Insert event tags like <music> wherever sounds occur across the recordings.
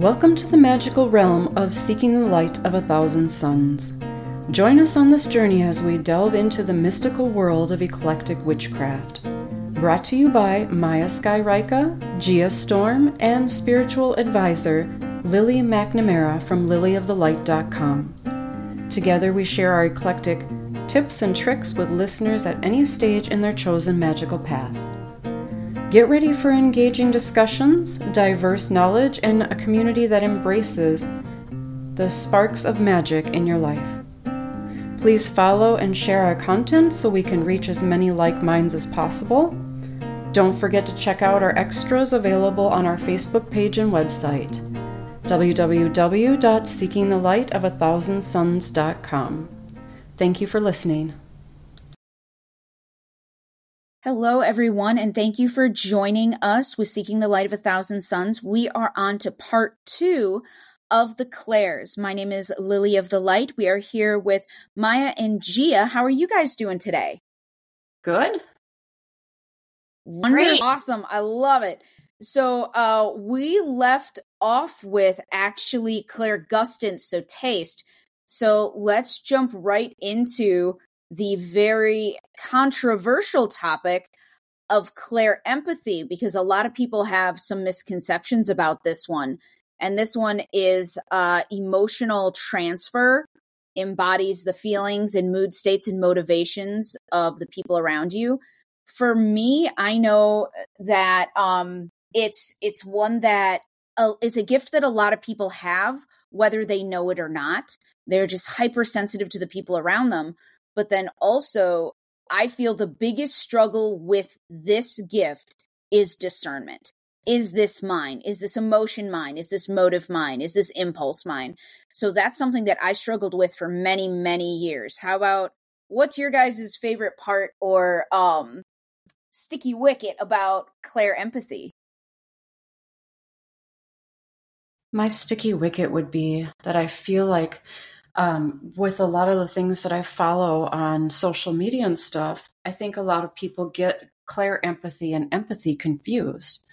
Welcome to the magical realm of seeking the light of a thousand suns. Join us on this journey as we delve into the mystical world of eclectic witchcraft. Brought to you by Maya Skyrika, Gia Storm, and spiritual advisor Lily McNamara from lilyofthelight.com. Together we share our eclectic tips and tricks with listeners at any stage in their chosen magical path. Get ready for engaging discussions, diverse knowledge, and a community that embraces the sparks of magic in your life. Please follow and share our content so we can reach as many like minds as possible. Don't forget to check out our extras available on our Facebook page and website www.seekingthelightofA Thank you for listening. Hello, everyone, and thank you for joining us with Seeking the Light of a Thousand Suns. We are on to part two of the Claires. My name is Lily of the Light. We are here with Maya and Gia. How are you guys doing today? Good. Wonderful. Awesome. I love it. So uh we left off with actually clairgustance, so taste. So let's jump right into the very controversial topic of clair empathy because a lot of people have some misconceptions about this one. And this one is uh, emotional transfer embodies the feelings and mood states and motivations of the people around you. For me, I know that um, it's it's one that uh, it's a gift that a lot of people have, whether they know it or not. They're just hypersensitive to the people around them. But then also, I feel the biggest struggle with this gift is discernment is this mine? Is this emotion mine? Is this motive mine? Is this impulse mine? So that's something that I struggled with for many, many years. How about what's your guys' favorite part or um sticky wicket about clair empathy? My sticky wicket would be that I feel like um, with a lot of the things that I follow on social media and stuff, I think a lot of people get clair empathy and empathy confused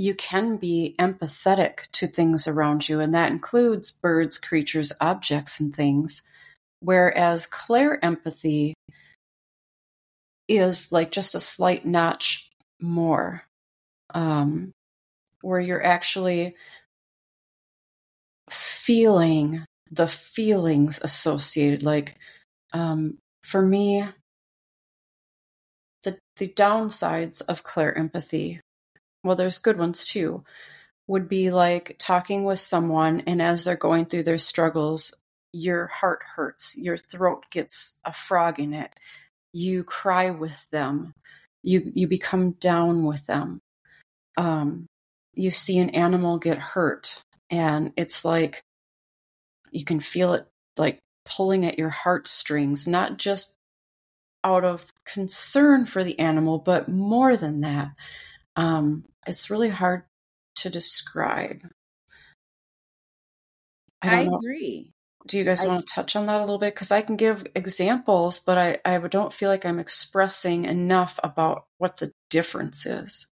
you can be empathetic to things around you, and that includes birds, creatures, objects, and things. Whereas clair empathy is like just a slight notch more, um, where you're actually feeling the feelings associated. Like um, for me, the the downsides of clear empathy well, there's good ones too, would be like talking with someone, and as they're going through their struggles, your heart hurts, your throat gets a frog in it, you cry with them, you you become down with them. Um, you see an animal get hurt, and it's like you can feel it like pulling at your heartstrings, not just out of concern for the animal, but more than that. Um, it's really hard to describe. I, I agree. Do you guys I, want to touch on that a little bit? Because I can give examples, but I, I don't feel like I'm expressing enough about what the difference is.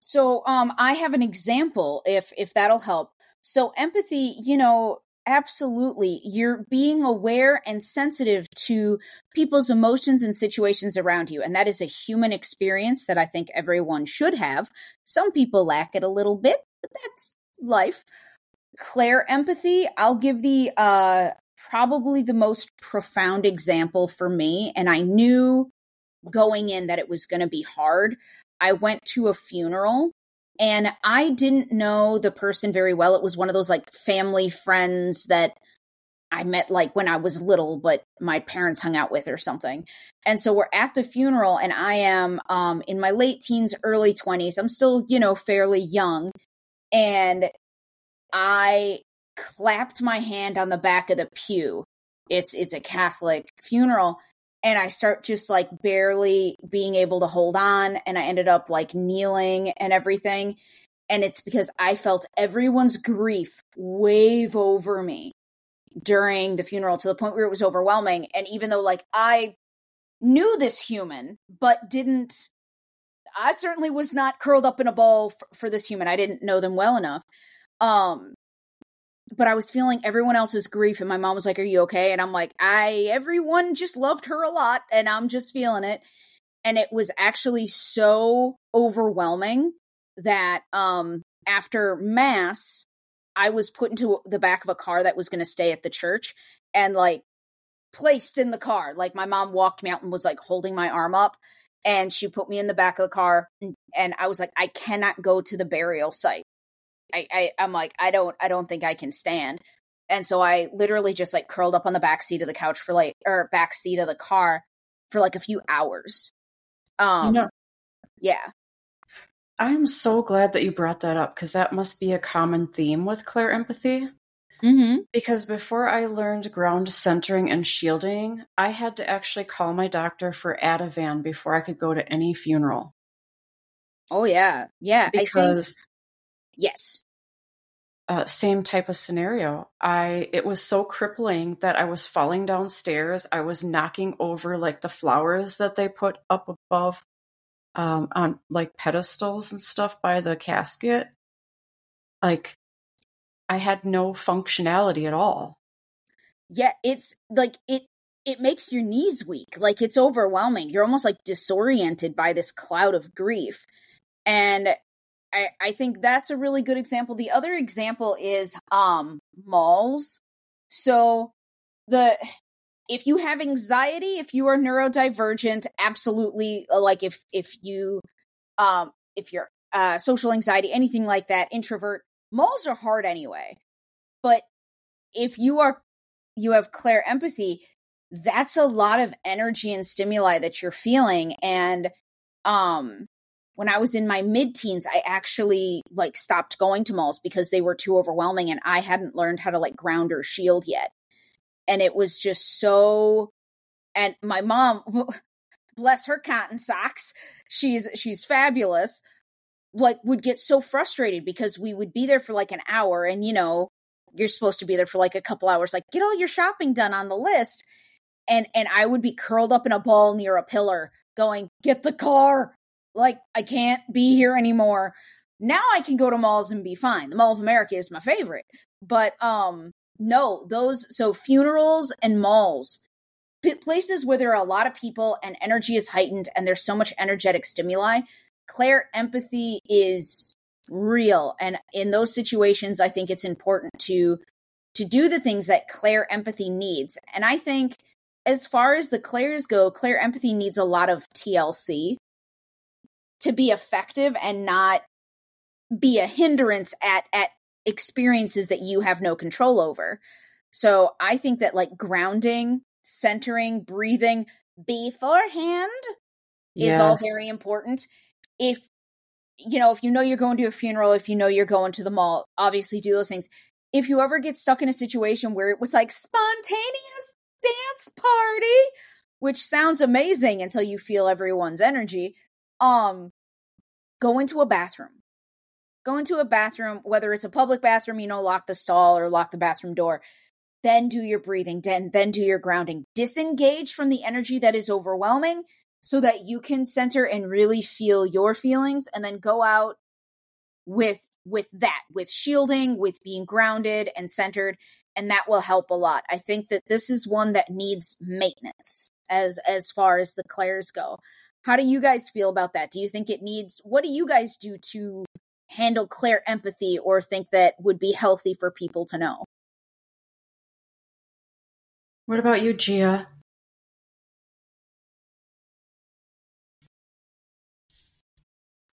So um I have an example if if that'll help. So empathy, you know, absolutely. You're being aware and sensitive to people's emotions and situations around you and that is a human experience that i think everyone should have. Some people lack it a little bit but that's life. Claire empathy i'll give the uh probably the most profound example for me and i knew going in that it was going to be hard. I went to a funeral and I didn't know the person very well. It was one of those like family friends that I met like when I was little, but my parents hung out with or something. And so we're at the funeral and I am um in my late teens, early 20s. I'm still, you know, fairly young. And I clapped my hand on the back of the pew. It's it's a Catholic funeral and I start just like barely being able to hold on and I ended up like kneeling and everything and it's because I felt everyone's grief wave over me during the funeral to the point where it was overwhelming. And even though, like, I knew this human, but didn't, I certainly was not curled up in a ball for, for this human. I didn't know them well enough. Um, but I was feeling everyone else's grief, and my mom was like, "Are you okay?" And I'm like, "I everyone just loved her a lot, and I'm just feeling it." And it was actually so overwhelming that um after mass, I was put into the back of a car that was going to stay at the church, and like placed in the car. Like my mom walked me out and was like holding my arm up, and she put me in the back of the car, and, and I was like, "I cannot go to the burial site." I, I I'm like I don't I don't think I can stand. And so I literally just like curled up on the back seat of the couch for like or back seat of the car for like a few hours. Um You know- yeah. I'm so glad that you brought that up because that must be a common theme with clair empathy. Mhm. Because before I learned ground centering and shielding, I had to actually call my doctor for Ativan before I could go to any funeral. Oh yeah. Yeah, Because yes. uh, same type of scenario. I it was so crippling that I was falling downstairs. I was knocking over like the flowers that they put up above um, on like pedestals and stuff by the casket. Like I had no functionality at all. Yeah, it's like it it makes your knees weak. Like it's overwhelming. You're almost like disoriented by this cloud of grief. And I I think that's a really good example. The other example is um malls. So the if you have anxiety, if you are neurodivergent, absolutely uh, like if if you um if you're uh social anxiety, anything like that, introvert, malls are hard anyway. But if you are you have clear empathy, that's a lot of energy and stimuli that you're feeling. And um when I was in my mid teens, I actually like stopped going to malls because they were too overwhelming and I hadn't learned how to like ground or shield yet. And it was just so and my mom <laughs> bless her cotton socks, she's she's fabulous, like would get so frustrated because we would be there for like an hour and you know, you're supposed to be there for like a couple hours like get all your shopping done on the list and and I would be curled up in a ball near a pillar going get the car like I can't be here anymore. Now I can go to malls and be fine. The Mall of America is my favorite. But um no those so funerals and malls places where there are a lot of people and energy is heightened and there's so much energetic stimuli clair empathy is real. And in those situations i think it's important to to do the things that clair empathy needs. And i think as far as the claires go clair empathy needs a lot of tlc to be effective and not be a hindrance at at experiences that you have no control over. So i think that like grounding centering breathing beforehand is all very important. If you know, if you know you're going to a funeral, if you know you're going to the mall, obviously do those things. If you ever get stuck in a situation where it was like spontaneous dance party, which sounds amazing until you feel everyone's energy, um go into a bathroom. Go into a bathroom, whether it's a public bathroom, you know, lock the stall or lock the bathroom door. Then do your breathing, then then do your grounding. Disengage from the energy that is overwhelming so that you can center and really feel your feelings and then go out with with that with shielding with being grounded and centered and that will help a lot i think that this is one that needs maintenance as as far as the clairs go how do you guys feel about that do you think it needs what do you guys do to handle clair empathy or think that would be healthy for people to know What about you, Gia?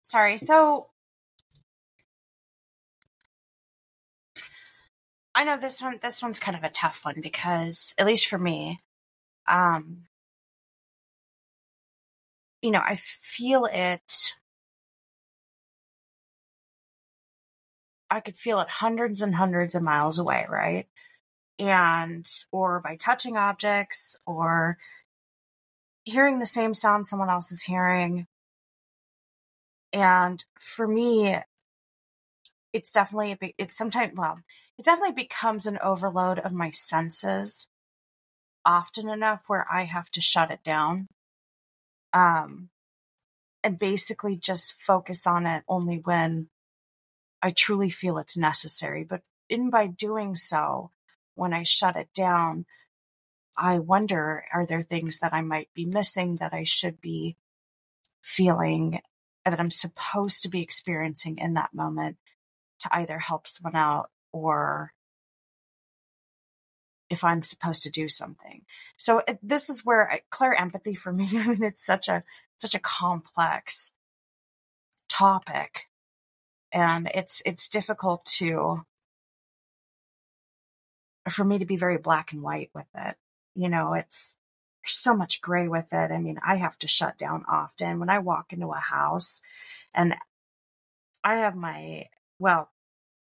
Sorry. So I know this one this one's kind of a tough one because at least for me, um you know, I feel it I could feel it hundreds and hundreds of miles away, right? And or by touching objects or hearing the same sound someone else is hearing. And for me, it's definitely it's sometimes, well, it definitely becomes an overload of my senses often enough where I have to shut it down. Um, and basically just focus on it only when I truly feel it's necessary. But in by doing so, when I shut it down, I wonder are there things that I might be missing that I should be feeling that I'm supposed to be experiencing in that moment to either help someone out or if I'm supposed to do something. So it, this is where I, clair empathy for me. <laughs> I mean, it's such a such a complex topic, and it's it's difficult to for me to be very black and white with it. You know, it's there's so much gray with it. I mean, I have to shut down often when I walk into a house, and I have my well,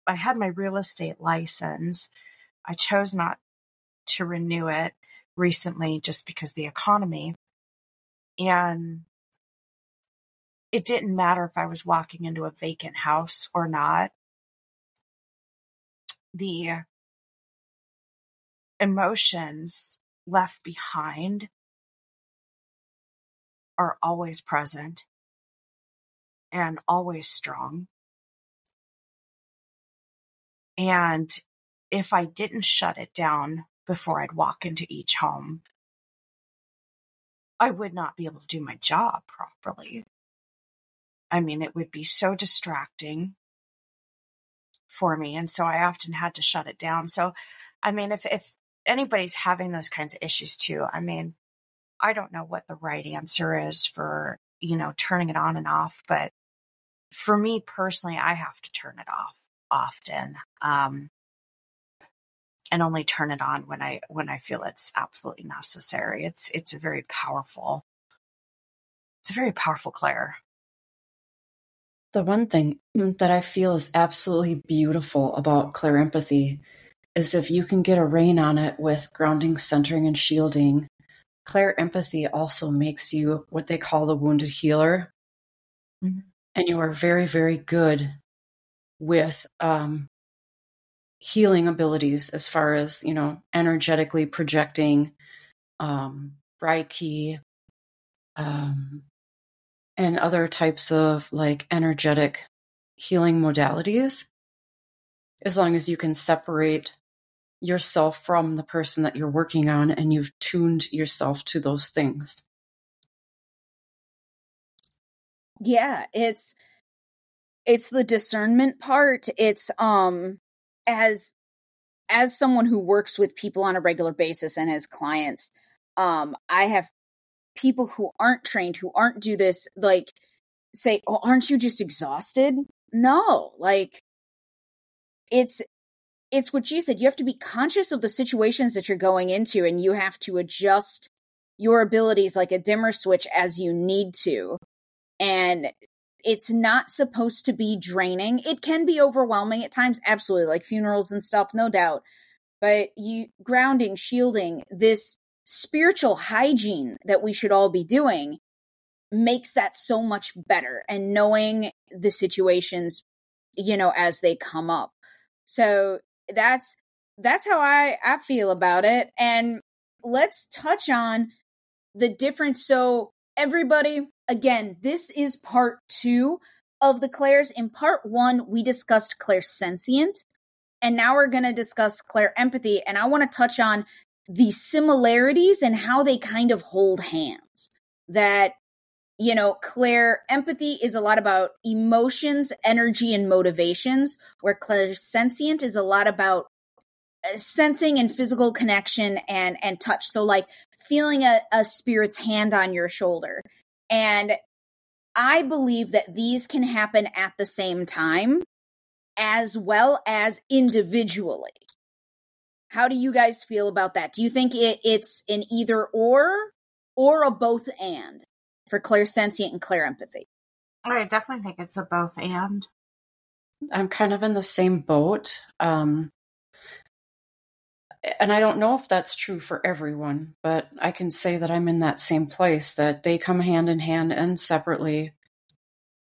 I had my real estate license. I chose not to renew it recently just because the economy. And it didn't matter if I was walking into a vacant house or not. The emotions left behind are always present and always strong. And if I didn't shut it down before I'd walk into each home, I would not be able to do my job properly. I mean, it would be so distracting for me. And so I often had to shut it down. So, I mean, if, if anybody's having those kinds of issues too, I mean, I don't know what the right answer is for, you know, turning it on and off, but for me personally, I have to turn it off often. Um, and only turn it on when I when I feel it's absolutely necessary. It's it's a very powerful it's a very powerful clair. The one thing that I feel is absolutely beautiful about clair empathy is if you can get a rein on it with grounding, centering, and shielding. Clair empathy also makes you what they call the wounded healer. Mm-hmm. And you are very, very good with um, healing abilities as far as you know energetically projecting um reiki um and other types of like energetic healing modalities. As long as you can separate yourself from the person that you're working on and you've tuned yourself to those things. Yeah it's it's the discernment part. It's um as as someone who works with people on a regular basis and as clients um i have people who aren't trained who aren't do this like say oh aren't you just exhausted? No like it's it's what you said. You have to be conscious of the situations that you're going into and you have to adjust your abilities like a dimmer switch as you need to. And it's not supposed to be draining. It can be overwhelming at times, absolutely, like funerals and stuff, no doubt. But you grounding, shielding, this spiritual hygiene that we should all be doing makes that so much better and knowing the situations, you know, as they come up. So that's that's how I I feel about it and let's touch on the difference so everybody again, this is part two of the Claires. In part one, we discussed clairsentient, and now we're going to discuss clair empathy. And I want to touch on the similarities and how they kind of hold hands. That, you know, clair empathy is a lot about emotions, energy, and motivations, where clairsentient is a lot about uh, sensing and physical connection and and touch so like feeling a, a spirit's hand on your shoulder and I believe that these can happen at the same time as well as individually. How do you guys feel about that? Do you think it, it's an either or or a both and for clairsentient and clair empathy? I definitely think it's a both and. I'm kind of in the same boat. Um, and I don't know if that's true for everyone, but I can say that I'm in that same place that they come hand in hand and separately.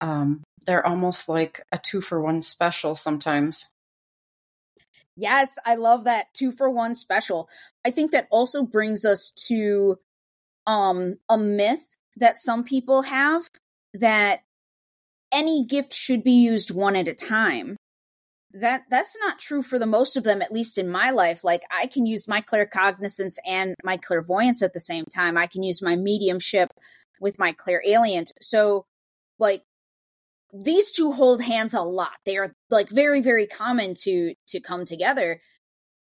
Um, they're almost like a two for one special sometimes. Yes, I love that two for one special. I think that also brings us to um a myth that some people have that any gift should be used one at a time. That that's not true for the most of them, at least in my life. Like I can use my claircognizance and my clairvoyance at the same time. I can use my mediumship with my clairalience. So like these two hold hands a lot. They are like very, very common to to come together.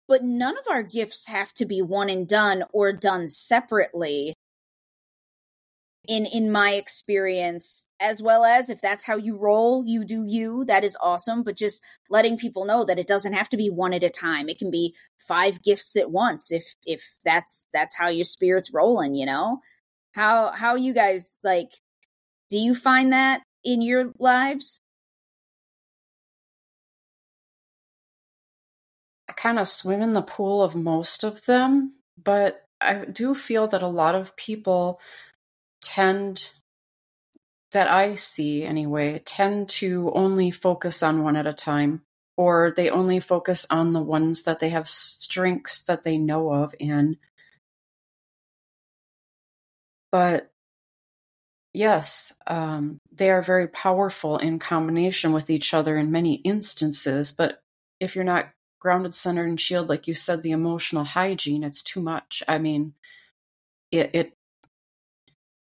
But none of our gifts have to be one and done or done separately. In in my experience, as well as if that's how you roll, you do you. That is awesome. But just letting people know that it doesn't have to be one at a time. It can be five gifts at once if if that's that's how your spirit's rolling. You know how how you guys like? Do you find that in your lives? I kind of swim in the pool of most of them, but I do feel that a lot of people tend that I see anyway tend to only focus on one at a time or they only focus on the ones that they have strengths that they know of in. But yes um, they are very powerful in combination with each other in many instances but if you're not grounded centered and shield like you said the emotional hygiene it's too much. I mean it, it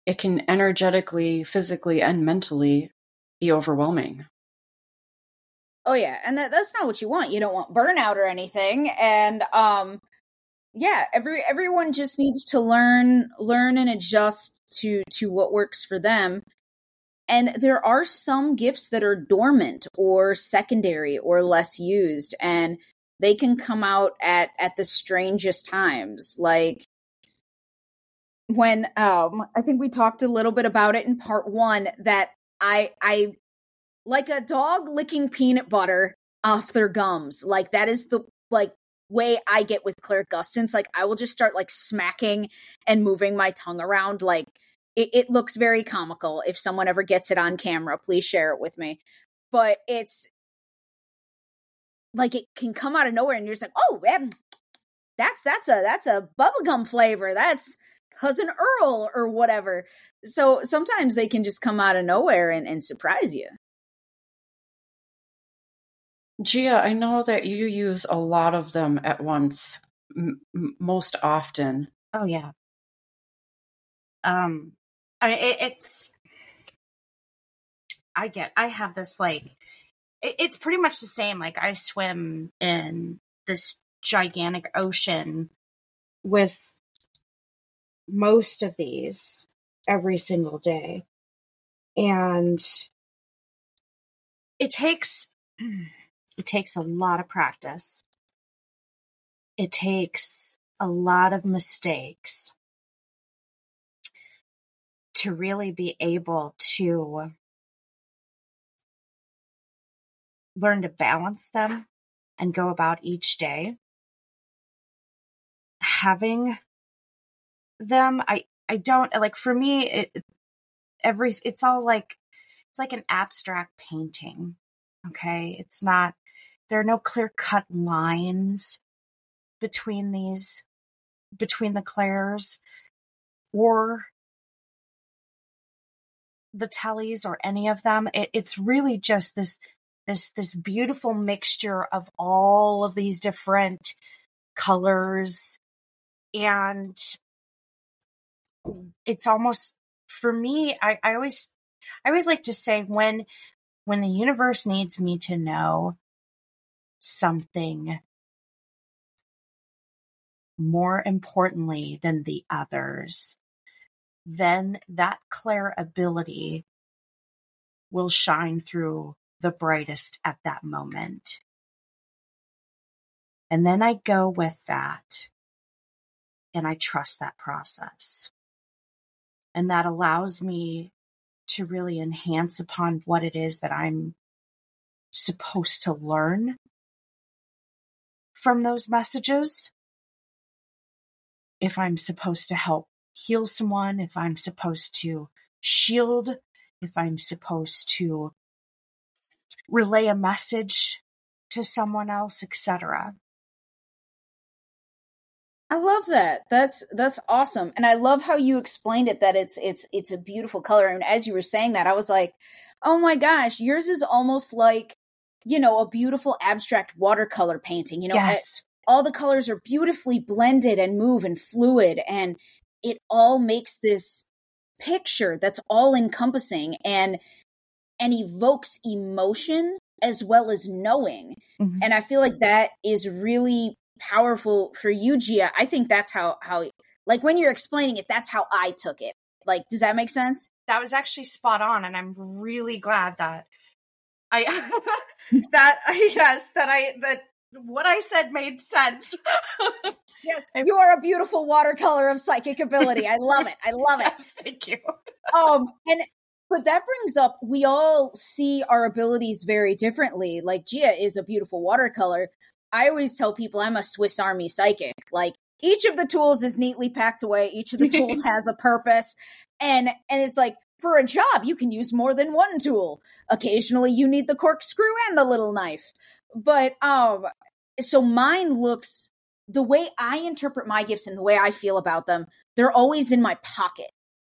it can energetically, physically, and mentally be overwhelming. Oh yeah, and that, that's not what you want. You don't want burnout or anything. And um yeah, every everyone just needs to learn learn and adjust to to what works for them. And there are some gifts that are dormant or secondary or less used and they can come out at at the strangest times. Like when um I think we talked a little bit about it in part 1 that I I like a dog licking peanut butter off their gums. Like that is the like way I get with clairgustance. Like I will just start like smacking and moving my tongue around like it, it looks very comical. If someone ever gets it on camera, please share it with me. But it's like it can come out of nowhere and you're just like, oh man, that's that's a that's a bubblegum flavor. That's cousin Earl or whatever. So sometimes they can just come out of nowhere and, and surprise you. Gia, I know that you use a lot of them at once, m- most often. Oh yeah. Um, I mean, it, it's. I get. I have this like. It, it's pretty much the same. Like I swim in this gigantic ocean with most of these every single day. And it takes <clears throat> it takes a lot of practice. It takes a lot of mistakes to really be able to learn to balance them and go about each day. Having them. I I don't like for me it every it's all like it's like an abstract painting. Okay? It's not there are no clear-cut lines between these between the clairs or the tellies or any of them. It, it's really just this this this beautiful mixture of all of these different colors and it's almost for me I, I always i always like to say when when the universe needs me to know something more importantly than the others then that clair ability will shine through the brightest at that moment. And then i go with that and i trust that process and that allows me to really enhance upon what it is that I'm supposed to learn from those messages. If I'm supposed to help heal someone, if I'm supposed to shield, if I'm supposed to relay a message to someone else, etc. I love that. That's that's awesome. And I love how you explained it that it's it's it's a beautiful color and as you were saying that I was like, "Oh my gosh, yours is almost like, you know, a beautiful abstract watercolor painting." You know, yes. all the colors are beautifully blended and move and fluid and it all makes this picture that's all encompassing and and evokes emotion as well as knowing. Mhm. And I feel like that is really powerful for you, Gia. I think that's how how like when you're explaining it, that's how I took it. Like, does that make sense? that was actually spot on and i'm really glad that i <laughs> <laughs> that <laughs> yes that i that what i said made sense Yes. You are a beautiful watercolor of psychic ability. I love it. I love it. yes thank you um and but that brings up we all see our abilities very differently like gia is a beautiful watercolor i always tell people i'm a swiss army psychic. Like each of the tools is neatly packed away. Each of the <laughs> tools has a purpose. And and it's like for a job you can use more than one tool. Occasionally you need the corkscrew and the little knife. But um so mine looks the way i interpret my gifts and the way i feel about them they're always in my pocket.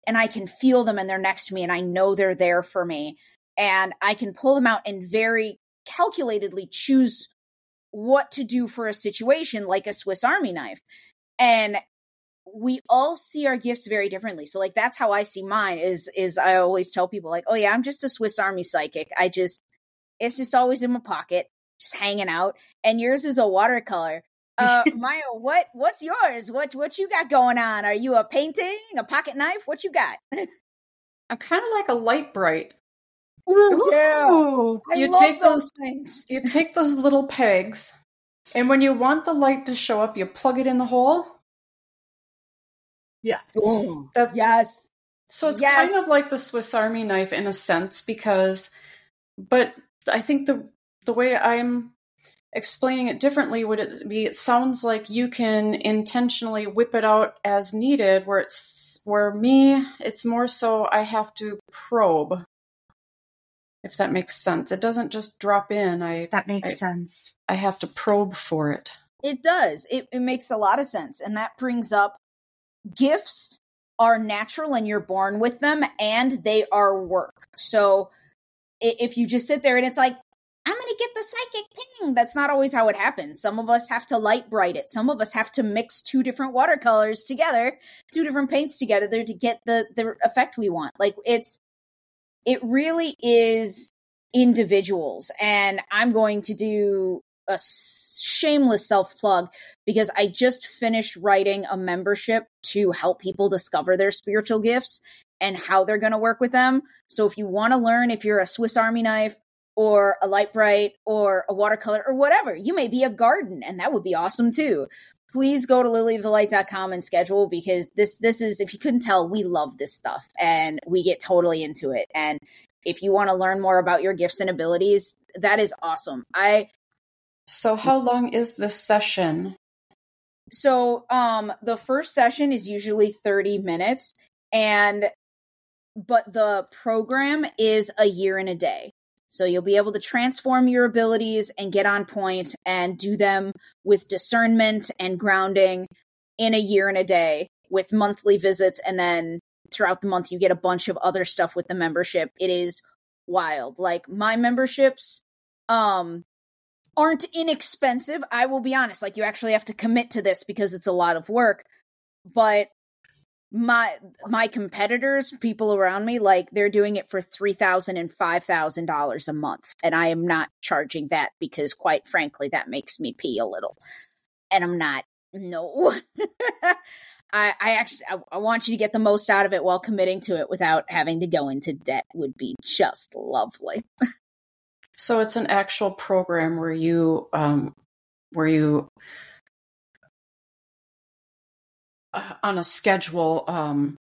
And I can feel them and they're next to me and I know they're there for me. And I can pull them out and very calculatedly choose what to do for a situation like a Swiss Army knife. And we all see our gifts very differently. So like that's how I see mine is is I always tell people like, "Oh yeah, I'm just a Swiss Army psychic. I just it's just always in my pocket, just hanging out." And yours is a watercolor. <laughs> Uh Maya, what what's yours? What what you got going on? Are you a painting, a pocket knife? What you got? <laughs> I'm kind of like a light bright. Ooh, yeah. I You take those things. You take those little pegs, and when you want the light to show up, you plug it in the hole. yes That's, Yes. So it's kind of like the Swiss Army knife in a sense because but I think the the way I'm explaining it differently would it be it sounds like you can intentionally whip it out as needed where it's where me it's more so I have to probe if that makes sense. It doesn't just drop in. I that makes I- sense I have to probe for it. It does. It, it makes a lot of sense. And that brings up gifts are natural and you're born with them and they are work. So if you just sit there and it's like, I'm going to get the psychic ping, that's not always how it happens. Some of us have to Lite-Brite it. Some of us have to mix two different watercolors together, two different paints together to get the, the effect we want. Like it's, it really is individuals. And I'm going to do a shameless self plug because I just finished writing a membership to help people discover their spiritual gifts and how they're going to work with them. So if you want to learn if you're a Swiss Army knife or a Lite-Brite or a watercolor or whatever, you may be a garden and that would be awesome too. Please go to lilyofthelight.com and schedule because this this is if you couldn't tell, we love this stuff and we get totally into it. And if you want to learn more about your gifts and abilities, that is awesome. I So how long is this session? So, um, the first session is usually 30 minutes, and but the program is a year and a day. So you'll be able to transform your abilities and get on point and do them with discernment and grounding in a year and a day with monthly visits. And then throughout the month, you get a bunch of other stuff with the membership. It is wild. Like my memberships, um, aren't inexpensive. I will be honest. Like you actually have to commit to this because it's a lot of work. But my my competitors, people around me, like they're doing it for three thousand and five thousand dollars a month, and I am not charging that because, quite frankly, that makes me pee a little, and I'm not. No, <laughs> I I actually I, I want you to get the most out of it while committing to it without having to go into debt. Would be just lovely. So it's an actual program where you um where you on a schedule um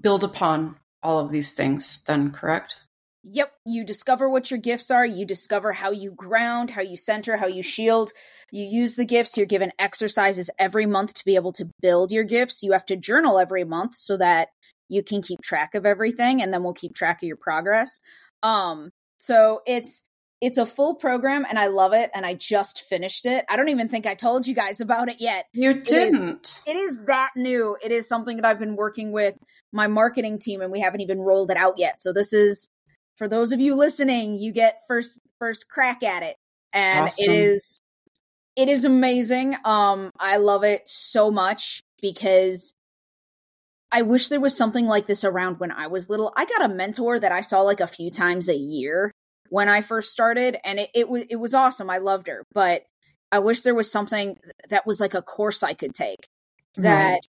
build upon all of these things then correct? Yep, you discover what your gifts are, you discover how you ground, how you center, how you shield. You use the gifts, you're given exercises every month to be able to build your gifts. You have to journal every month so that you can keep track of everything and then we'll keep track of your progress. Um so it's it's a full program and I love it and I just finished it. I don't even think I told you guys about it yet. You didn't. It is that new. It is something that I've been working with my marketing team and we haven't even rolled it out yet. So this is for those of you listening, you get first first crack at it. And Awesome. it is it is amazing. Um I love it so much because I wish there was something like this around when I was little. I got a mentor that I saw like a few times a year when I first started, and it, it was it was awesome. I loved her, but I wish there was something that was like a course I could take that Right.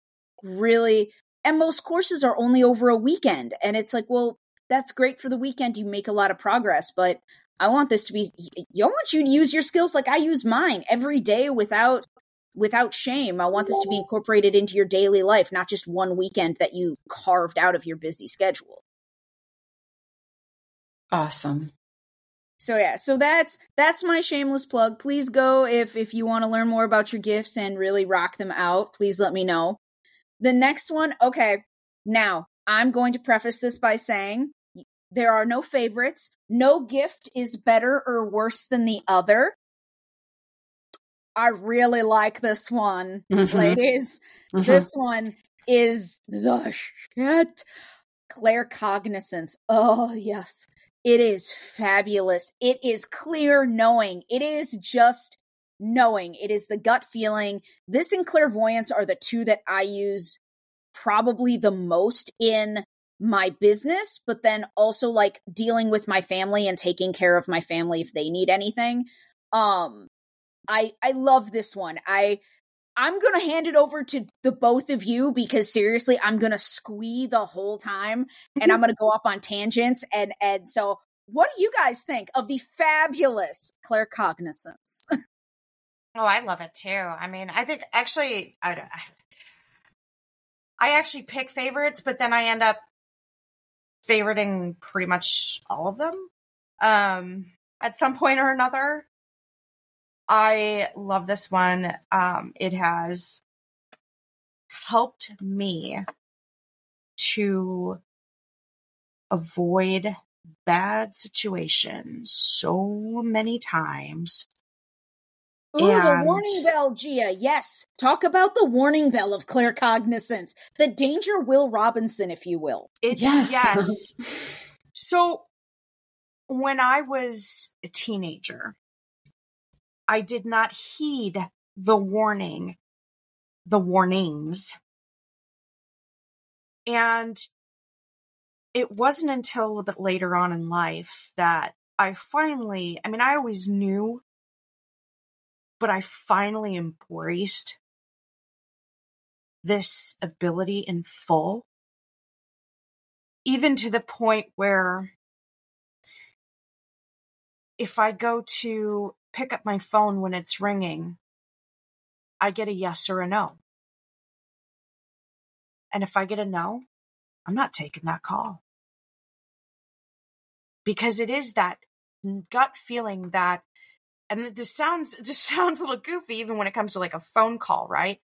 really. And most courses are only over a weekend, and it's like, well, that's great for the weekend. You make a lot of progress, but I want this to be. I want you to use your skills like I use mine every day without without shame. I want this to be incorporated into your daily life, not just one weekend that you carved out of your busy schedule. Awesome. So yeah, so that's that's my shameless plug. Please go if if you want to learn more about your gifts and really rock them out, please let me know. The next one, okay. Now, I'm going to preface this by saying there are no favorites. No gift is better or worse than the other. I really like this one, Mhm. ladies. Mhm. This one is the shit. Claircognizance. Oh, yes. It is fabulous. It is clear knowing. It is just knowing. It is the gut feeling. This and clairvoyance are the two that I use probably the most in my business, but then also like dealing with my family and taking care of my family if they need anything. Um I I love this one. I I'm going to hand it over to the both of you because seriously, I'm going to squee the whole time and I'm going to go up on tangents and and so what do you guys think of the fabulous Claircognizance? <laughs> Oh, I love it too. I mean, I think actually, I don't. I actually pick favorites, but then I end up favoriting pretty much all of them. Um, at some point or another. I love this one. Um, it has helped me to avoid bad situations so many times. Ooh, the warning bell, Gia. Yes. Talk about the warning bell of Claircognizance. The danger Will Robinson, if you will. It, Yes. Yes. <laughs> So when I was a teenager, I did not heed the warning, the warnings. And it wasn't until a little bit later on in life that I finally, I mean, I always knew, but I finally embraced this ability in full even to the point where if I go to pick up my phone when it's ringing, I get a yes or a no. And if I get a no, I'm not taking that call. Because it is that gut feeling that, and this sounds, just <laughs> sounds a little goofy even when it comes to like a phone call, right?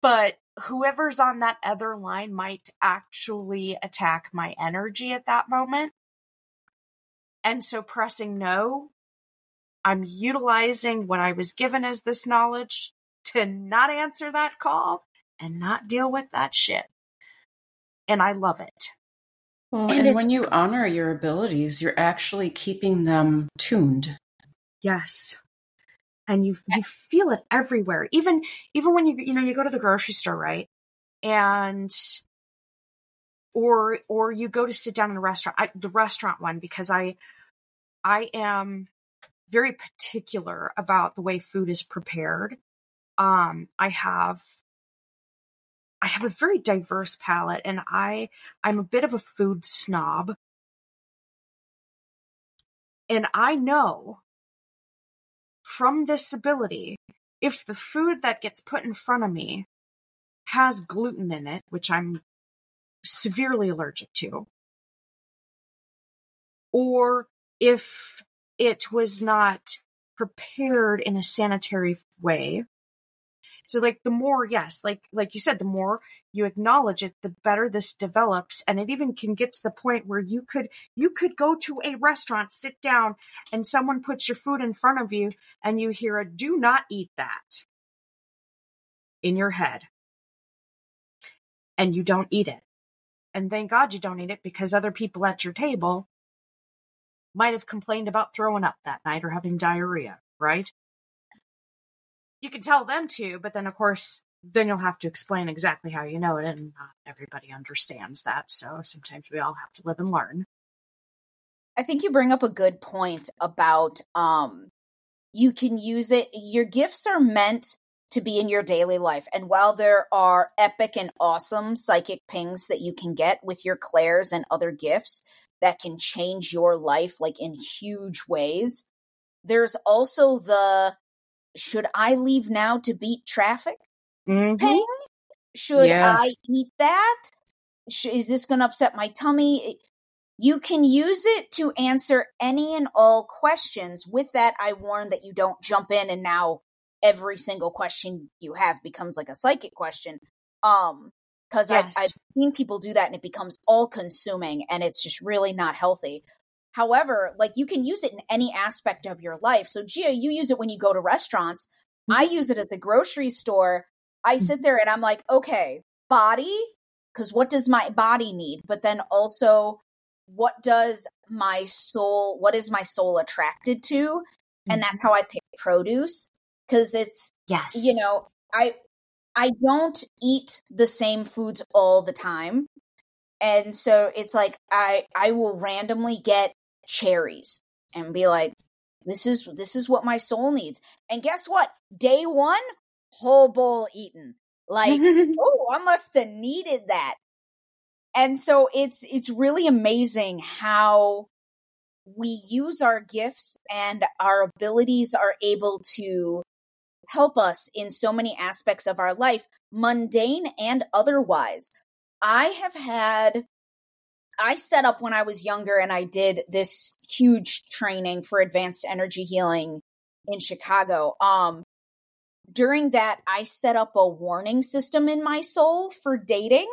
But whoever's on that other line might actually attack my energy at that moment. And so pressing no, I'm utilizing what I was given as this knowledge to not answer that call and not deal with that shit. And I love it. Well, And and, when you honor your abilities, you're actually keeping them tuned. Yes. And you you feel it everywhere. Even even when you you know you go to the grocery store, right? And or or you go to sit down in a restaurant. I, the restaurant one because I I am very particular about the way food is prepared. Um I have I have a very diverse palate and I I'm a bit of a food snob. And I know from this ability, if the food that gets put in front of me has gluten in it, which I'm severely allergic to, or if it was not prepared in a sanitary way, So like the more, yes, like like you said, the more you acknowledge it, the better this develops. And it even can get to the point where you could you could go to a restaurant, sit down, and someone puts your food in front of you and you hear a do not eat that in your head. And you don't eat it. And thank God you don't eat it because other people at your table might have complained about throwing up that night or having diarrhea, right? You can tell them to, but then of course, then you'll have to explain exactly how you know it, and not everybody understands that. So sometimes we all have to live and learn. I think you bring up a good point about um you can use it your gifts are meant to be in your daily life. And while there are epic and awesome psychic pings that you can get with your clairs and other gifts that can change your life like in huge ways, there's also the should I leave now to beat traffic? Mhm. Ping? Should Yes. I eat that? Is this going to upset my tummy? You can use it to answer any and all questions. With that, I warn that you don't jump in and now every single question you have becomes like a psychic question. Um, because Yes. I've, I've seen people do that and it becomes all consuming and it's just really not healthy. However, like you can use it in any aspect of your life. So, Gia, you use it when you go to restaurants. Mm-hmm. I use it at the grocery store. I mm-hmm. sit there and I'm like, okay, body, because what does my body need? But then also, what does my soul, what is my soul attracted to? And mm-hmm. that's how I pick produce because it's Yes. you know i i don't eat the same foods all the time. And so it's like i i will randomly get cherries and be like this is this is what my soul needs. And guess what? Day one whole bowl eaten. Like <laughs> oh i must have needed that. And so it's it's really amazing how we use our gifts and our abilities are able to help us in so many aspects of our life, mundane and otherwise. I have had, I set up when I was younger and I did this huge training for advanced energy healing in Chicago. Um, during that, I set up a warning system in my soul for dating.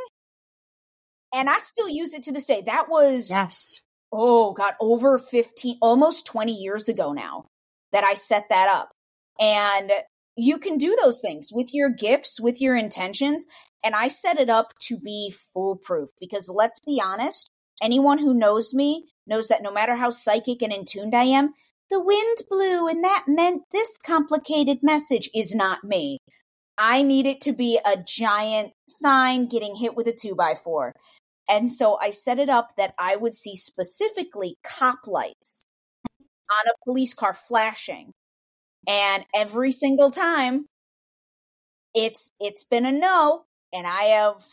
And I still use it to this day. That was yes. oh god over 15 almost 20 years ago now that i set that up and you can do those things with your gifts with your intentions. And i set it up to be foolproof because let's be honest anyone who knows me knows that no matter how psychic and in tuned i am the wind blew and that meant this complicated message is not me. I need it to be a giant sign getting hit with a two by four. And so I set it up that I would see specifically cop lights on a police car flashing. And every single time it's it's been a no and I have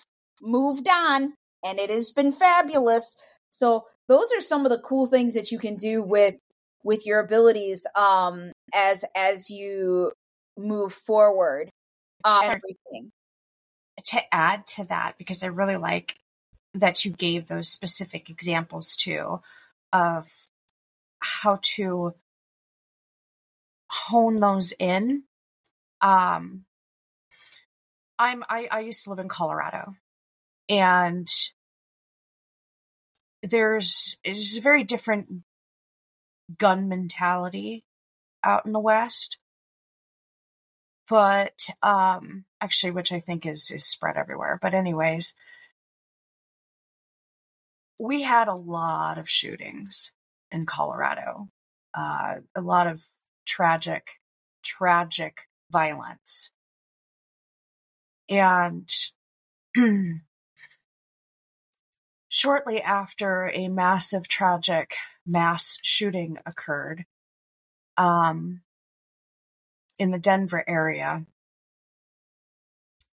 moved on and it has been fabulous. So those are some of the cool things that you can do with with your abilities um as as you move forward. Um everything. to add to that because I really like that you gave those specific examples too of how to hone those in. Um, I'm I, I used to live in Colorado, and there's it's a very different gun mentality out in the West but um actually which i think is is spread everywhere but anyways we had a lot of shootings in colorado uh a lot of tragic tragic violence and <clears throat> shortly after a massive tragic mass shooting occurred um in the Denver area.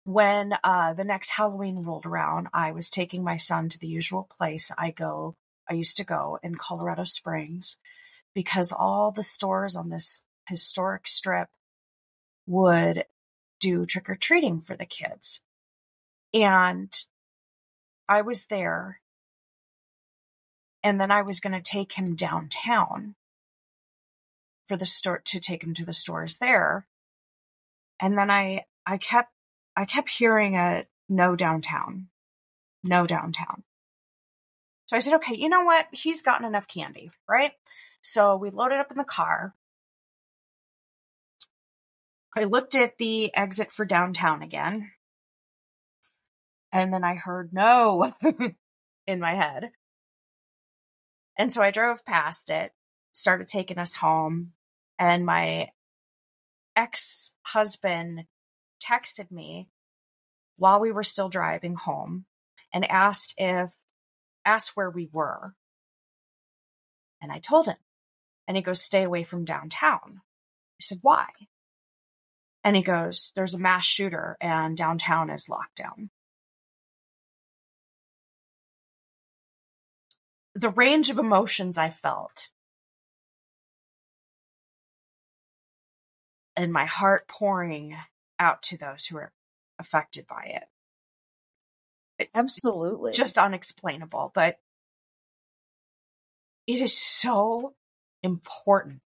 When uh, the next Halloween rolled around, I was taking my son to the usual place I go, I used to go in Colorado Springs, because all the stores on this historic strip would do trick or treating for the kids. And I was there, and then I was going to take him downtown for the store to take him to the stores there. And then I I kept I kept hearing a no downtown. No downtown. So I said, okay, you know what? He's gotten enough candy, right? So we loaded up in the car. I looked at the exit for downtown again. And then I heard no <laughs> in my head. And so I drove past it, started taking us home, and my ex husband texted me while we were still driving home and asked if asked where we were. And I told him. And he goes, Stay away from downtown. I said, Why? And he goes, There's a mass shooter and downtown is locked down. The range of emotions I felt and my heart pouring out to those who are affected by it. It's Absolutely. just unexplainable, but it is so important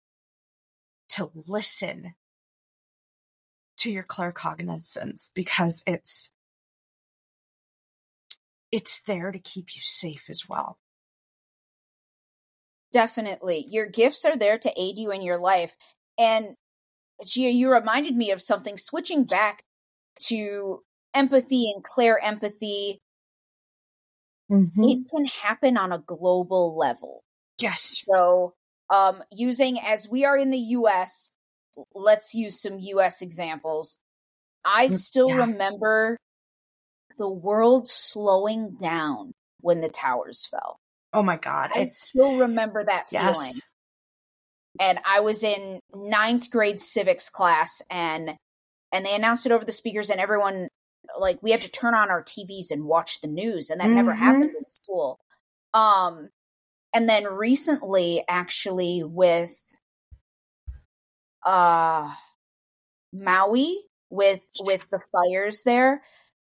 to listen to your claircognizance because it's it's there to keep you safe as well. Definitely. Your gifts are there to aid you in your life. And Gia, you reminded me of something switching back to empathy and clair empathy. It mm-hmm. can happen on a global level. Yes. So, um, using as we are in the US, let's use some US examples. I Mm, still yeah. remember the world slowing down when the towers fell. Oh my god. I It's still remember that feeling. and I was in ninth grade civics class and and they announced it over the speakers and everyone like we had to turn on our TVs and watch the news and that never Mhm. happened in school. Um and then recently actually with uh Maui with with the fires there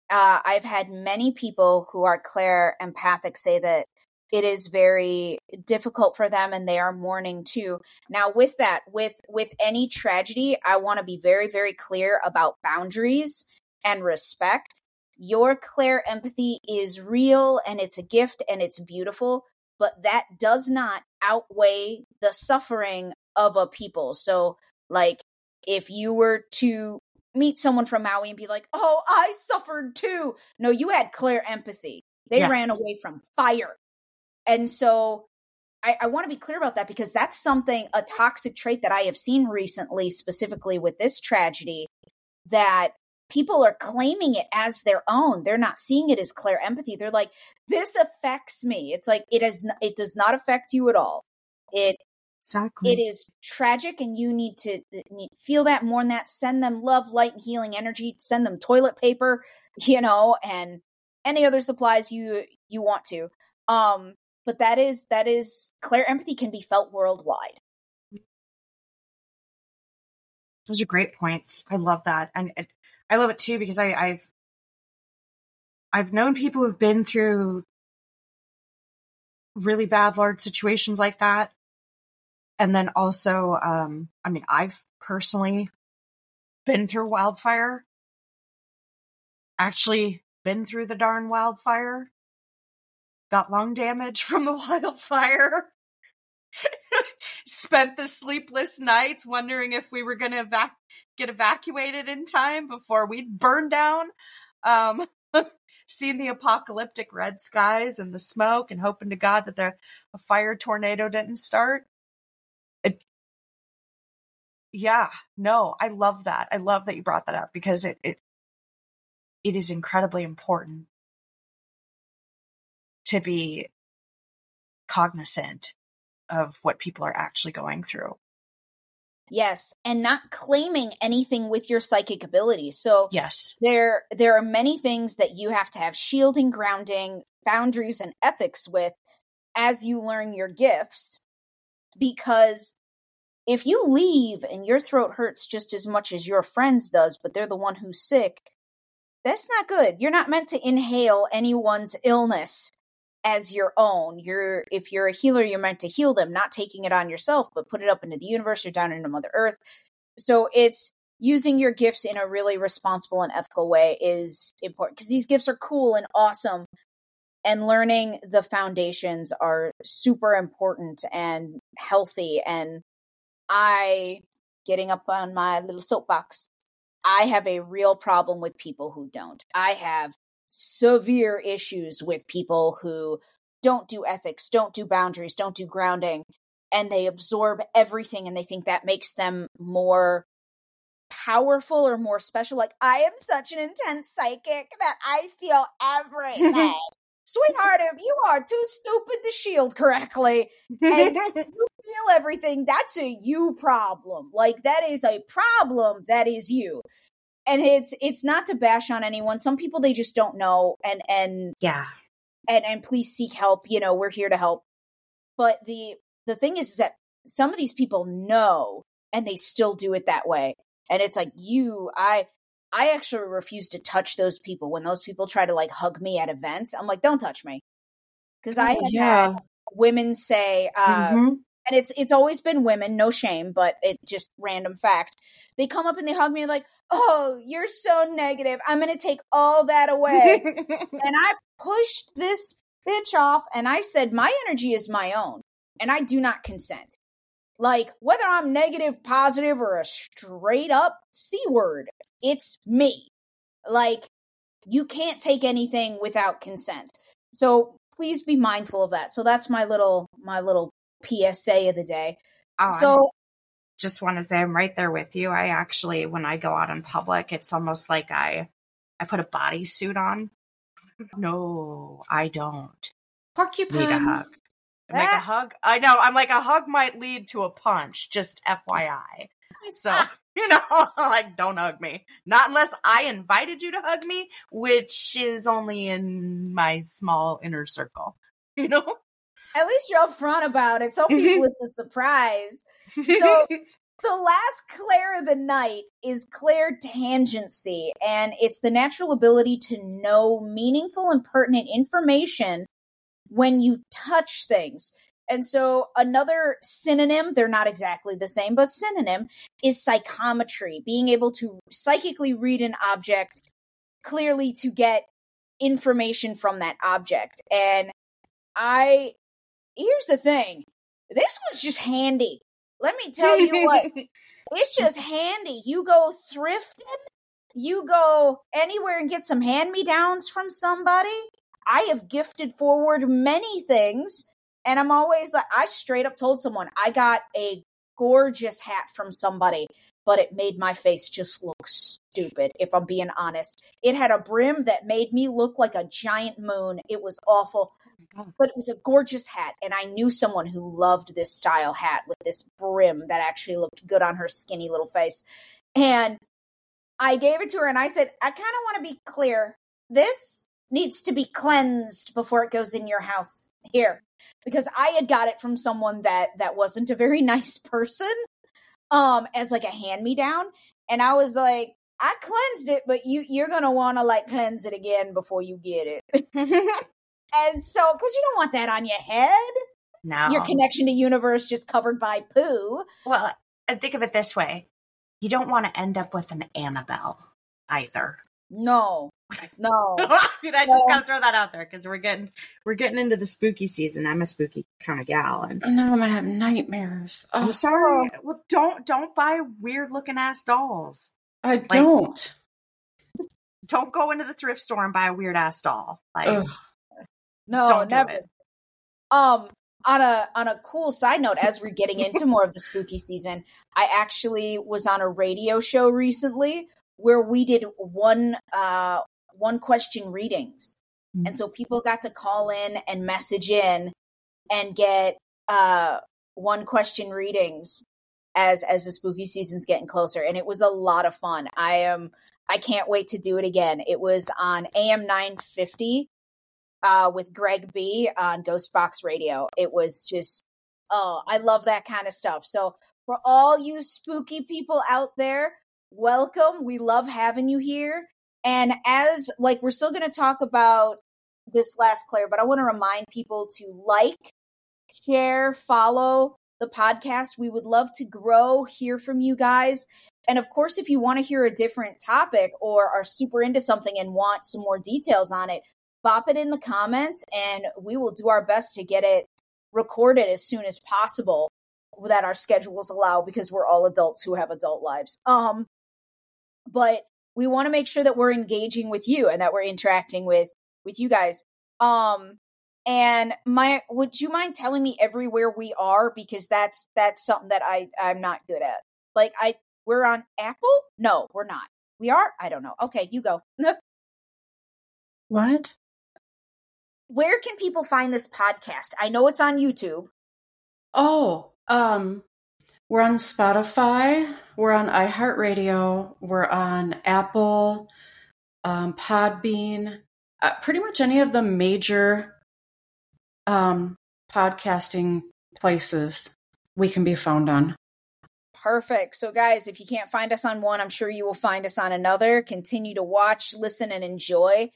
uh I've had many people who are clair empathic say that it is very difficult for them and they are mourning too. Now with that with with any tragedy i want to be very very clear about boundaries and respect. Your clair empathy is real and it's a gift and it's beautiful but that does not outweigh the suffering of a people. So like if you were to meet someone from maui and be like oh i suffered too. No you had clair empathy. They Yes. ran away from fire. And so I, I want to be clear about that because that's something, a toxic trait that I have seen recently, specifically with this tragedy, that people are claiming it as their own. They're not seeing it as clair empathy. They're like, this affects me. It's like, it has, it does not affect you at all. It, Exactly. it is tragic and you need to uh, feel that, mourn that, send them love, light, and healing energy, send them toilet paper, <laughs> you know, and any other supplies you, you want to. Um, but that is that is clair empathy can be felt worldwide Those are great points. I love that, and it, I love it too because I, I've I've known people who've been through really bad large situations like that, and then also, um, I mean, I've personally been through wildfire. Actually, been through the darn wildfire. Got lung damage <laughs> from the wildfire. <laughs> spent the sleepless nights wondering if we were going to evac- get evacuated in time before we'd burn down. Um, <laughs> seeing the apocalyptic red skies and the smoke and hoping to God that the a fire tornado didn't start. It, yeah, no, I love that. I love that you brought that up because it, it, it is incredibly important to be cognizant of what people are actually going through. Yes and not claiming anything with your psychic abilities so Yes. there there are many things that you have to have shielding grounding boundaries and ethics with as you learn your gifts because if you leave and your throat hurts just as much as your friends does but they're the one who's sick that's not good. You're not meant to inhale anyone's illness as your own. You're if you're a healer you're meant to heal them not taking it on yourself but put it up into the universe or down into mother earth. So it's using your gifts in a really responsible and ethical way is important because these gifts are cool and awesome and learning the foundations are super important and healthy and i getting up on my little soapbox i have a real problem with people who don't. I have severe issues with people who don't do ethics don't do boundaries don't do grounding and they absorb everything and they think that makes them more powerful or more special. Like, I am such an intense psychic that I feel everything. <laughs> Sweetheart, if you are too stupid to shield correctly and <laughs> you feel everything, that's a you problem. Like, that is a problem that is you. And it's it's not to bash on anyone. Some people they just don't know and and yeah. and and please seek help. You know, we're here to help. But the the thing is, is that some of these people know and they still do it that way and it's like you i i actually refuse to touch those people when those people try to like hug me at events i'm like don't touch me because i Oh, have yeah. had women say uh Mhm. And it's it's always been women no shame but it just random fact they come up and they hug me like oh you're so negative i'm gonna take all that away <laughs> and I pushed this bitch off and I said, My energy is my own and I do not consent. Like, whether I'm negative, positive, or a straight up C word, it's me. Like, you can't take anything without consent. So please be mindful of that. So that's my little my little PSA of the day. Oh, I'm- so just want to say I'm right there with you. I actually, when I go out in public, it's almost like I, I put a bodysuit on. No, I don't Porcupine. need a hug. I'm like a Ah. hug. I know. I'm like a hug might lead to a punch. Just FYI. So <laughs> you know, <laughs> like don't hug me. Not unless I invited you to hug me, which is only in my small inner circle. <laughs> You know. At least you're upfront about it. So people mm-hmm. it's a surprise. So <laughs> the last clair of the night is clair tangency, and it's the natural ability to know meaningful and pertinent information when you touch things. And so another synonym, they're not exactly the same, but synonym is psychometry, being able to psychically read an object clearly to get information from that object. And I, here's the thing this was just handy. Let me tell you what, <laughs> it's just handy. You go thrifting, you go anywhere and get some hand me downs from somebody. I have gifted forward many things, and I'm always like, I straight up told someone I got a gorgeous hat from somebody, but it made my face just look stupid, if I'm being honest. It had a brim that made me look like a giant moon. It was awful oh but it was a gorgeous hat and i knew someone who loved this style hat with this brim that actually looked good on her skinny little face. And i gave it to her and i said i kind of want to be clear. This needs to be cleansed before it goes in your house. Here. Because i had got it from someone that that wasn't a very <laughs> nice person um as like a hand me down and i was like i cleansed it but you you're gonna want to like cleanse it again before you get it <laughs> <laughs> and so, because you don't want that on your head, no. your connection to universe just covered by poo. Well, and think of it this way: you don't want to end up with an Annabelle either. No, no. <laughs> I just Well- gotta throw that out there because we're getting we're getting into the spooky season. I'm a spooky kind of gal, and Now I'm gonna have nightmares. Oh, I'm sorry. Well, don't don't buy weird looking ass dolls. I don't. Don't go into the thrift store and buy a weird ass doll. Like, Ugh. No, don't do never. it. Um, on a on a cool side note, as we're getting into more of the spooky season, I actually was on a radio show recently where we did one uh one question readings. And so people got to call in and message in and get uh one question readings as as the spooky season's getting closer and it was a lot of fun. I am I can't wait to do it again. It was on AM 950 uh with Greg B on Ghost Box Radio. It was just oh, I love that kind of stuff. So for all you spooky people out there, welcome. We love having you here. And as like we're still going to talk about this last clair, but I want to remind people to like, share, follow the podcast. We would love to grow, hear from you guys. And of course, if you want to hear a different topic or are super into something and want some more details on it, bop it in the comments and we will do our best to get it recorded as soon as possible that our schedules allow because we're all adults who have adult lives. Um but we want to make sure that we're engaging with you and that we're interacting with with you guys. Um and my would you mind telling me everywhere we are because that's that's something that I I'm not good at. Like I we're on Apple? No, we're not. We are? I don't know. Okay, you go. <laughs> What? Where can people find this podcast? I know it's on YouTube. Oh, um, we're on Spotify. We're on iHeartRadio. We're on Apple, um, Podbean, uh, pretty much any of the major um, podcasting places we can be found on. Perfect. So, guys, if you can't find us on one, I'm sure you will find us on another. Continue to watch, listen, and enjoy.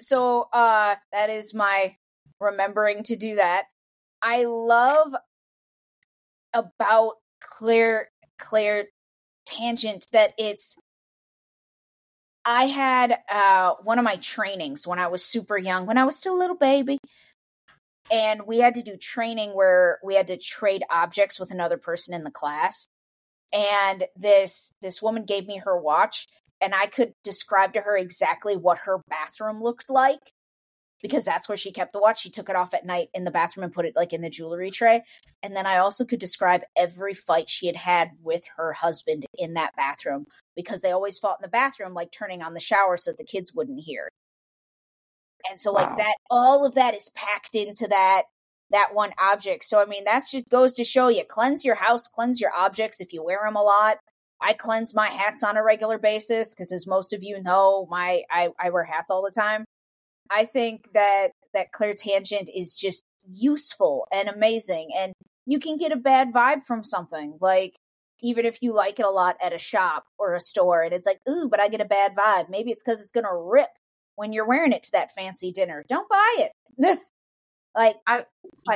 So, uh, that is my remembering to do that. I love about Claire Claire Tangent that it's I had uh one of my trainings when I was super young, when I was still a little baby. And we had to do training where we had to trade objects with another person in the class. And this this woman gave me her watch and I could describe to her exactly what her bathroom looked like because that's where she kept the watch. She took it off at night in the bathroom and put it like in the jewelry tray. And then I also could describe every fight she had had with her husband in that bathroom because they always fought in the bathroom, like turning on the shower so that the kids wouldn't hear. And so, like Wow. that, all of that is packed into that that one object. So, I mean, that's just goes to show you cleanse your house, cleanse your objects if you wear them a lot. I cleanse my hats on a regular basis because, as most of you know, my I, I wear hats all the time. I think that that Claire Tangent is just useful and amazing, and you can get a bad vibe from something. Like even if you like it a lot at a shop or a store, and it's like, ooh, but I get a bad vibe. Maybe it's because it's gonna rip when you're wearing it to that fancy dinner. Don't buy it. <laughs> like I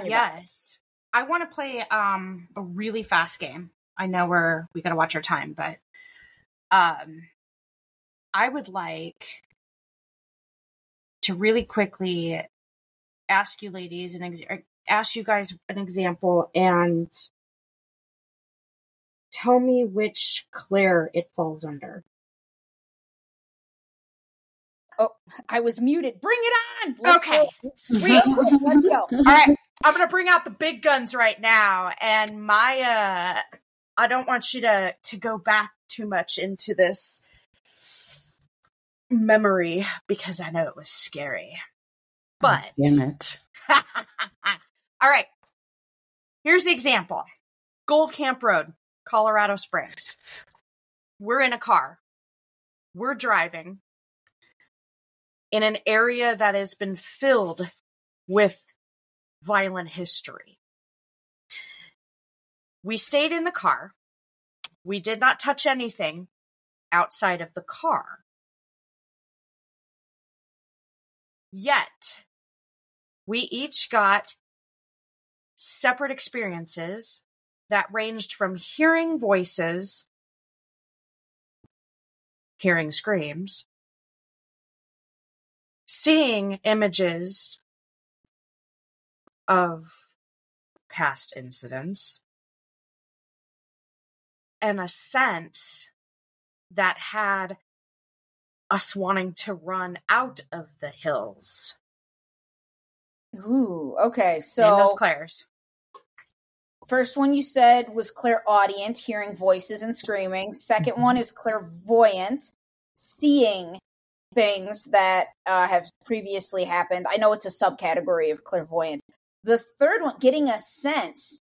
yes. I want to play um a really fast game. I know we're we got to watch our time, but um I would like to really quickly ask you ladies and ex- ask you guys an example and tell me which clair it falls under. Oh, I was muted. Bring it on. Let's Okay. go. Sweet. Let's go. <laughs> All right, I'm gonna bring out the big guns right now, and my uh, I don't want you to to go back too much into this memory because I know it was scary. But Damn it. <laughs> all right, here's the example: Gold Camp Road, Colorado Springs. We're in a car. We're driving in an area that has been filled with violent history. We stayed in the car. We did not touch anything outside of the car. Yet, we each got separate experiences that ranged from hearing voices, hearing screams, seeing images of past incidents, and a sense that had us wanting to run out of the hills. Ooh, okay. Name So those clairs. first one you said was clairaudient, hearing voices and screaming. 2nd one is clairvoyant, seeing things that uh, have previously happened. I know it's a subcategory of clairvoyant. The third one, getting a sense.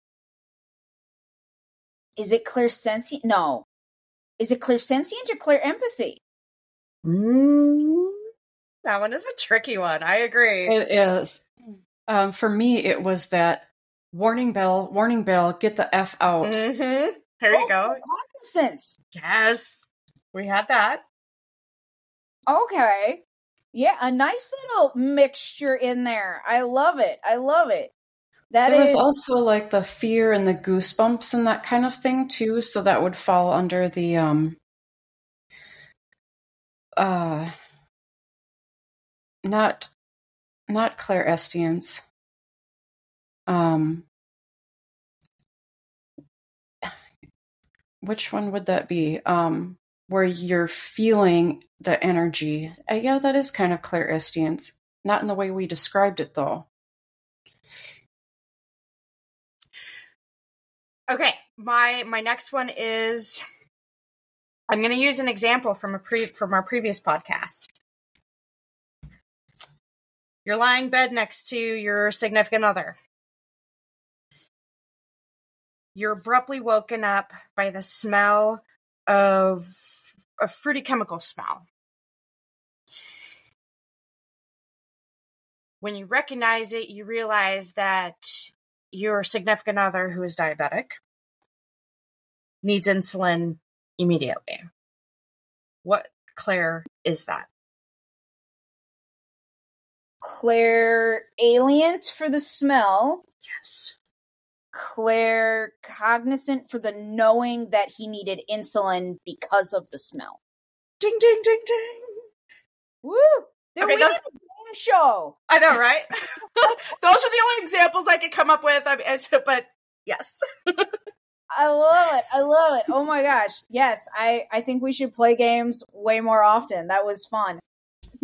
Is it clairsentient? No. Is it clairsentient or clairempathy? Mm, that one is a tricky one. I agree. It is. Um, for me, it was that warning bell, warning bell, get the F out. Mm-hmm. There you Oh, go. Cognizance. Yes, we had that. Okay. Yeah, a nice little mixture in there. I love it. I love it. That there is was also like the fear and the goosebumps and that kind of thing too. So that would fall under the um uh not not Claire clairsentience. Um which one would that be? Um where you're feeling the energy. Uh, yeah, that is kind of Claire clairsentience. Not in the way we described it though. Okay, my my next one is I'm going to use an example from a pre from our previous podcast. You're lying bed next to your significant other. You're abruptly woken up by the smell of a fruity chemical smell. When you recognize it, you realize that your significant other, who is diabetic, needs insulin immediately. What clair is that? Claire alient for the smell. Yes. Claire cognizant for the knowing that he needed insulin because of the smell. Ding ding ding ding. Woo! Then Okay, need a game show. I know, right? <laughs> Those are the only examples I could come up with. I mean, but yes. <laughs> I love it. I love it. Oh my gosh. Yes, I I think we should play games way more often. That was fun.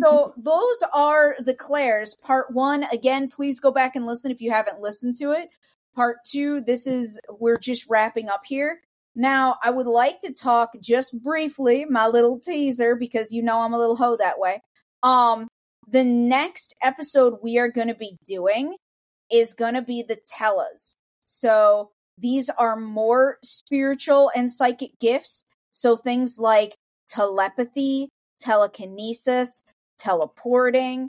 So <laughs> those are the clairs. Part one. Again, please go back and listen if you haven't listened to it. Part two. This is we're just wrapping up here. Now, I would like to talk just briefly, my little teaser, because you know I'm a little hoe that way. Um, the next episode we are going to be doing is going to be the Tellas. So these are more spiritual and psychic gifts. So things like telepathy, telekinesis, teleporting.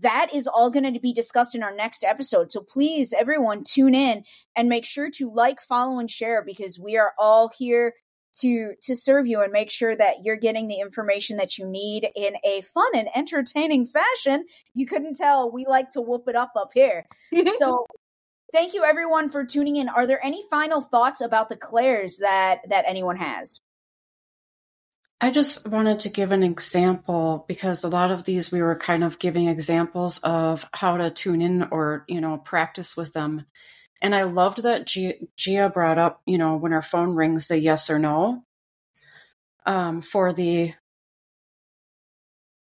That is all going to be discussed in our next episode. So please, everyone, tune in and make sure to like, follow, and share because we are all here to to serve you and make sure that you're getting the information that you need in a fun and entertaining fashion. You couldn't tell we like to whoop it up up here. <laughs> So thank you everyone for tuning in. Are there any final thoughts about the clairs that that anyone has? I just wanted to give an example because a lot of these we were kind of giving examples of how to tune in or, you know, practice with them. And I loved that Gia, Gia brought up, you know, when our phone rings, the yes or no um, for the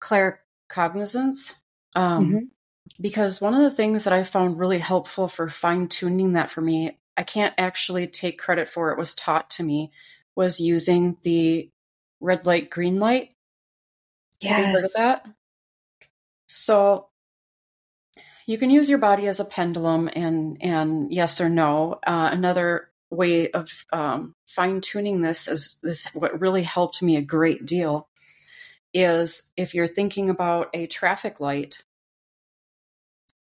claircognizance. Um, Because one of the things that I found really helpful for fine tuning that for me, I can't actually take credit for it, was taught to me, was using the red light, green light. Have you heard of that? So you can use your body as a pendulum and and yes or no. Uh, another way of um, fine tuning this is this what really helped me a great deal is if you're thinking about a traffic light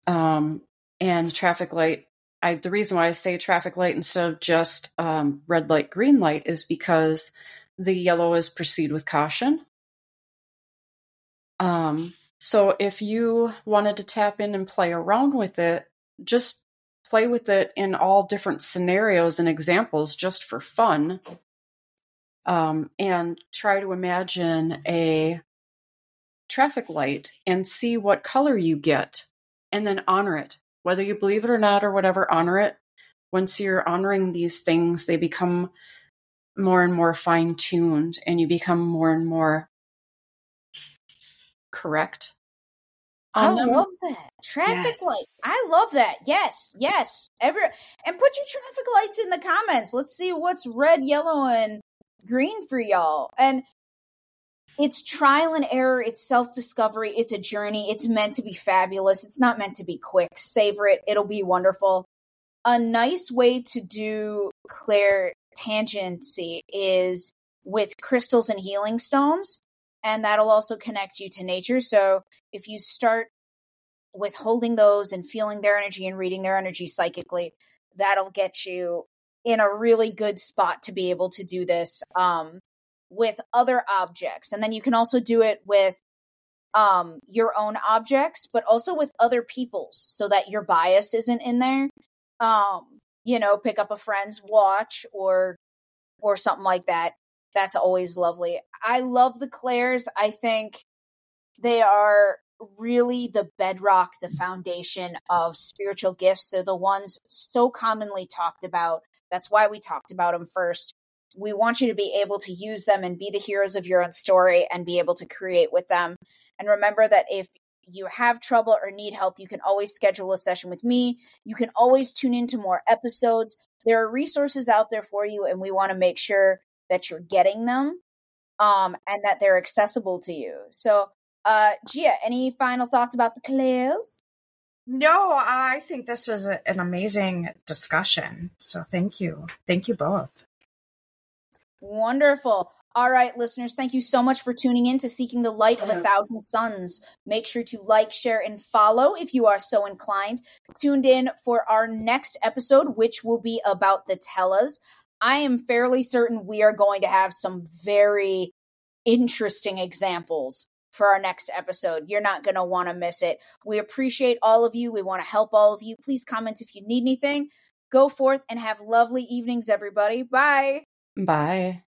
um, and traffic light. I, the reason why I say traffic light instead of just um, red light, green light is because the yellow is proceed with caution. Um, so if you wanted to tap in and play around with it, just play with it in all different scenarios and examples just for fun. Um, and try to imagine a traffic light and see what color you get and then honor it. Whether you believe it or not or whatever, honor it. Once you're honoring these things, they become more and more fine tuned and you become more and more correct. I them. love that. Traffic Yes. lights. I love that. Yes, yes. Every and put your traffic lights in the comments. Let's see what's red, yellow, and green for y'all. And it's trial and error, it's self-discovery, it's a journey. It's meant to be fabulous. It's not meant to be quick. Savor it. It'll be wonderful. A nice way to do clair tangency is with crystals and healing stones. And that'll also connect you to nature. So if you start with holding those and feeling their energy and reading their energy psychically, that'll get you in a really good spot to be able to do this um, with other objects. And then you can also do it with um, your own objects, but also with other people's so that your bias isn't in there. Um, you know, pick up a friend's watch or or something like that. That's always lovely. I love the clairs. I think They are really the bedrock, the foundation of spiritual gifts. They're the ones so commonly talked about. That's why we talked about them first. We want you to be able to use them and be the heroes of your own story and be able to create with them. And remember that if you have trouble or need help, you can always schedule a session with me. You can always tune into more episodes. There are resources out there for you, and we want to make sure that you're getting them um, and that they're accessible to you. So, uh, Gia, any final thoughts about the clairs? No, I think this was a, an amazing discussion. So thank you. Thank you both. Wonderful. All right, listeners, thank you so much for tuning in to Seeking the Light of a Thousand Suns. Make sure to like, share, and follow if you are so inclined. Tuned in for our next episode, which will be about the Tellas. I am fairly certain we are going to have some very interesting examples for our next episode. You're not going to want to miss it. We appreciate all of you. We want to help all of you. Please comment if you need anything. Go forth and have lovely evenings, everybody. Bye. Bye.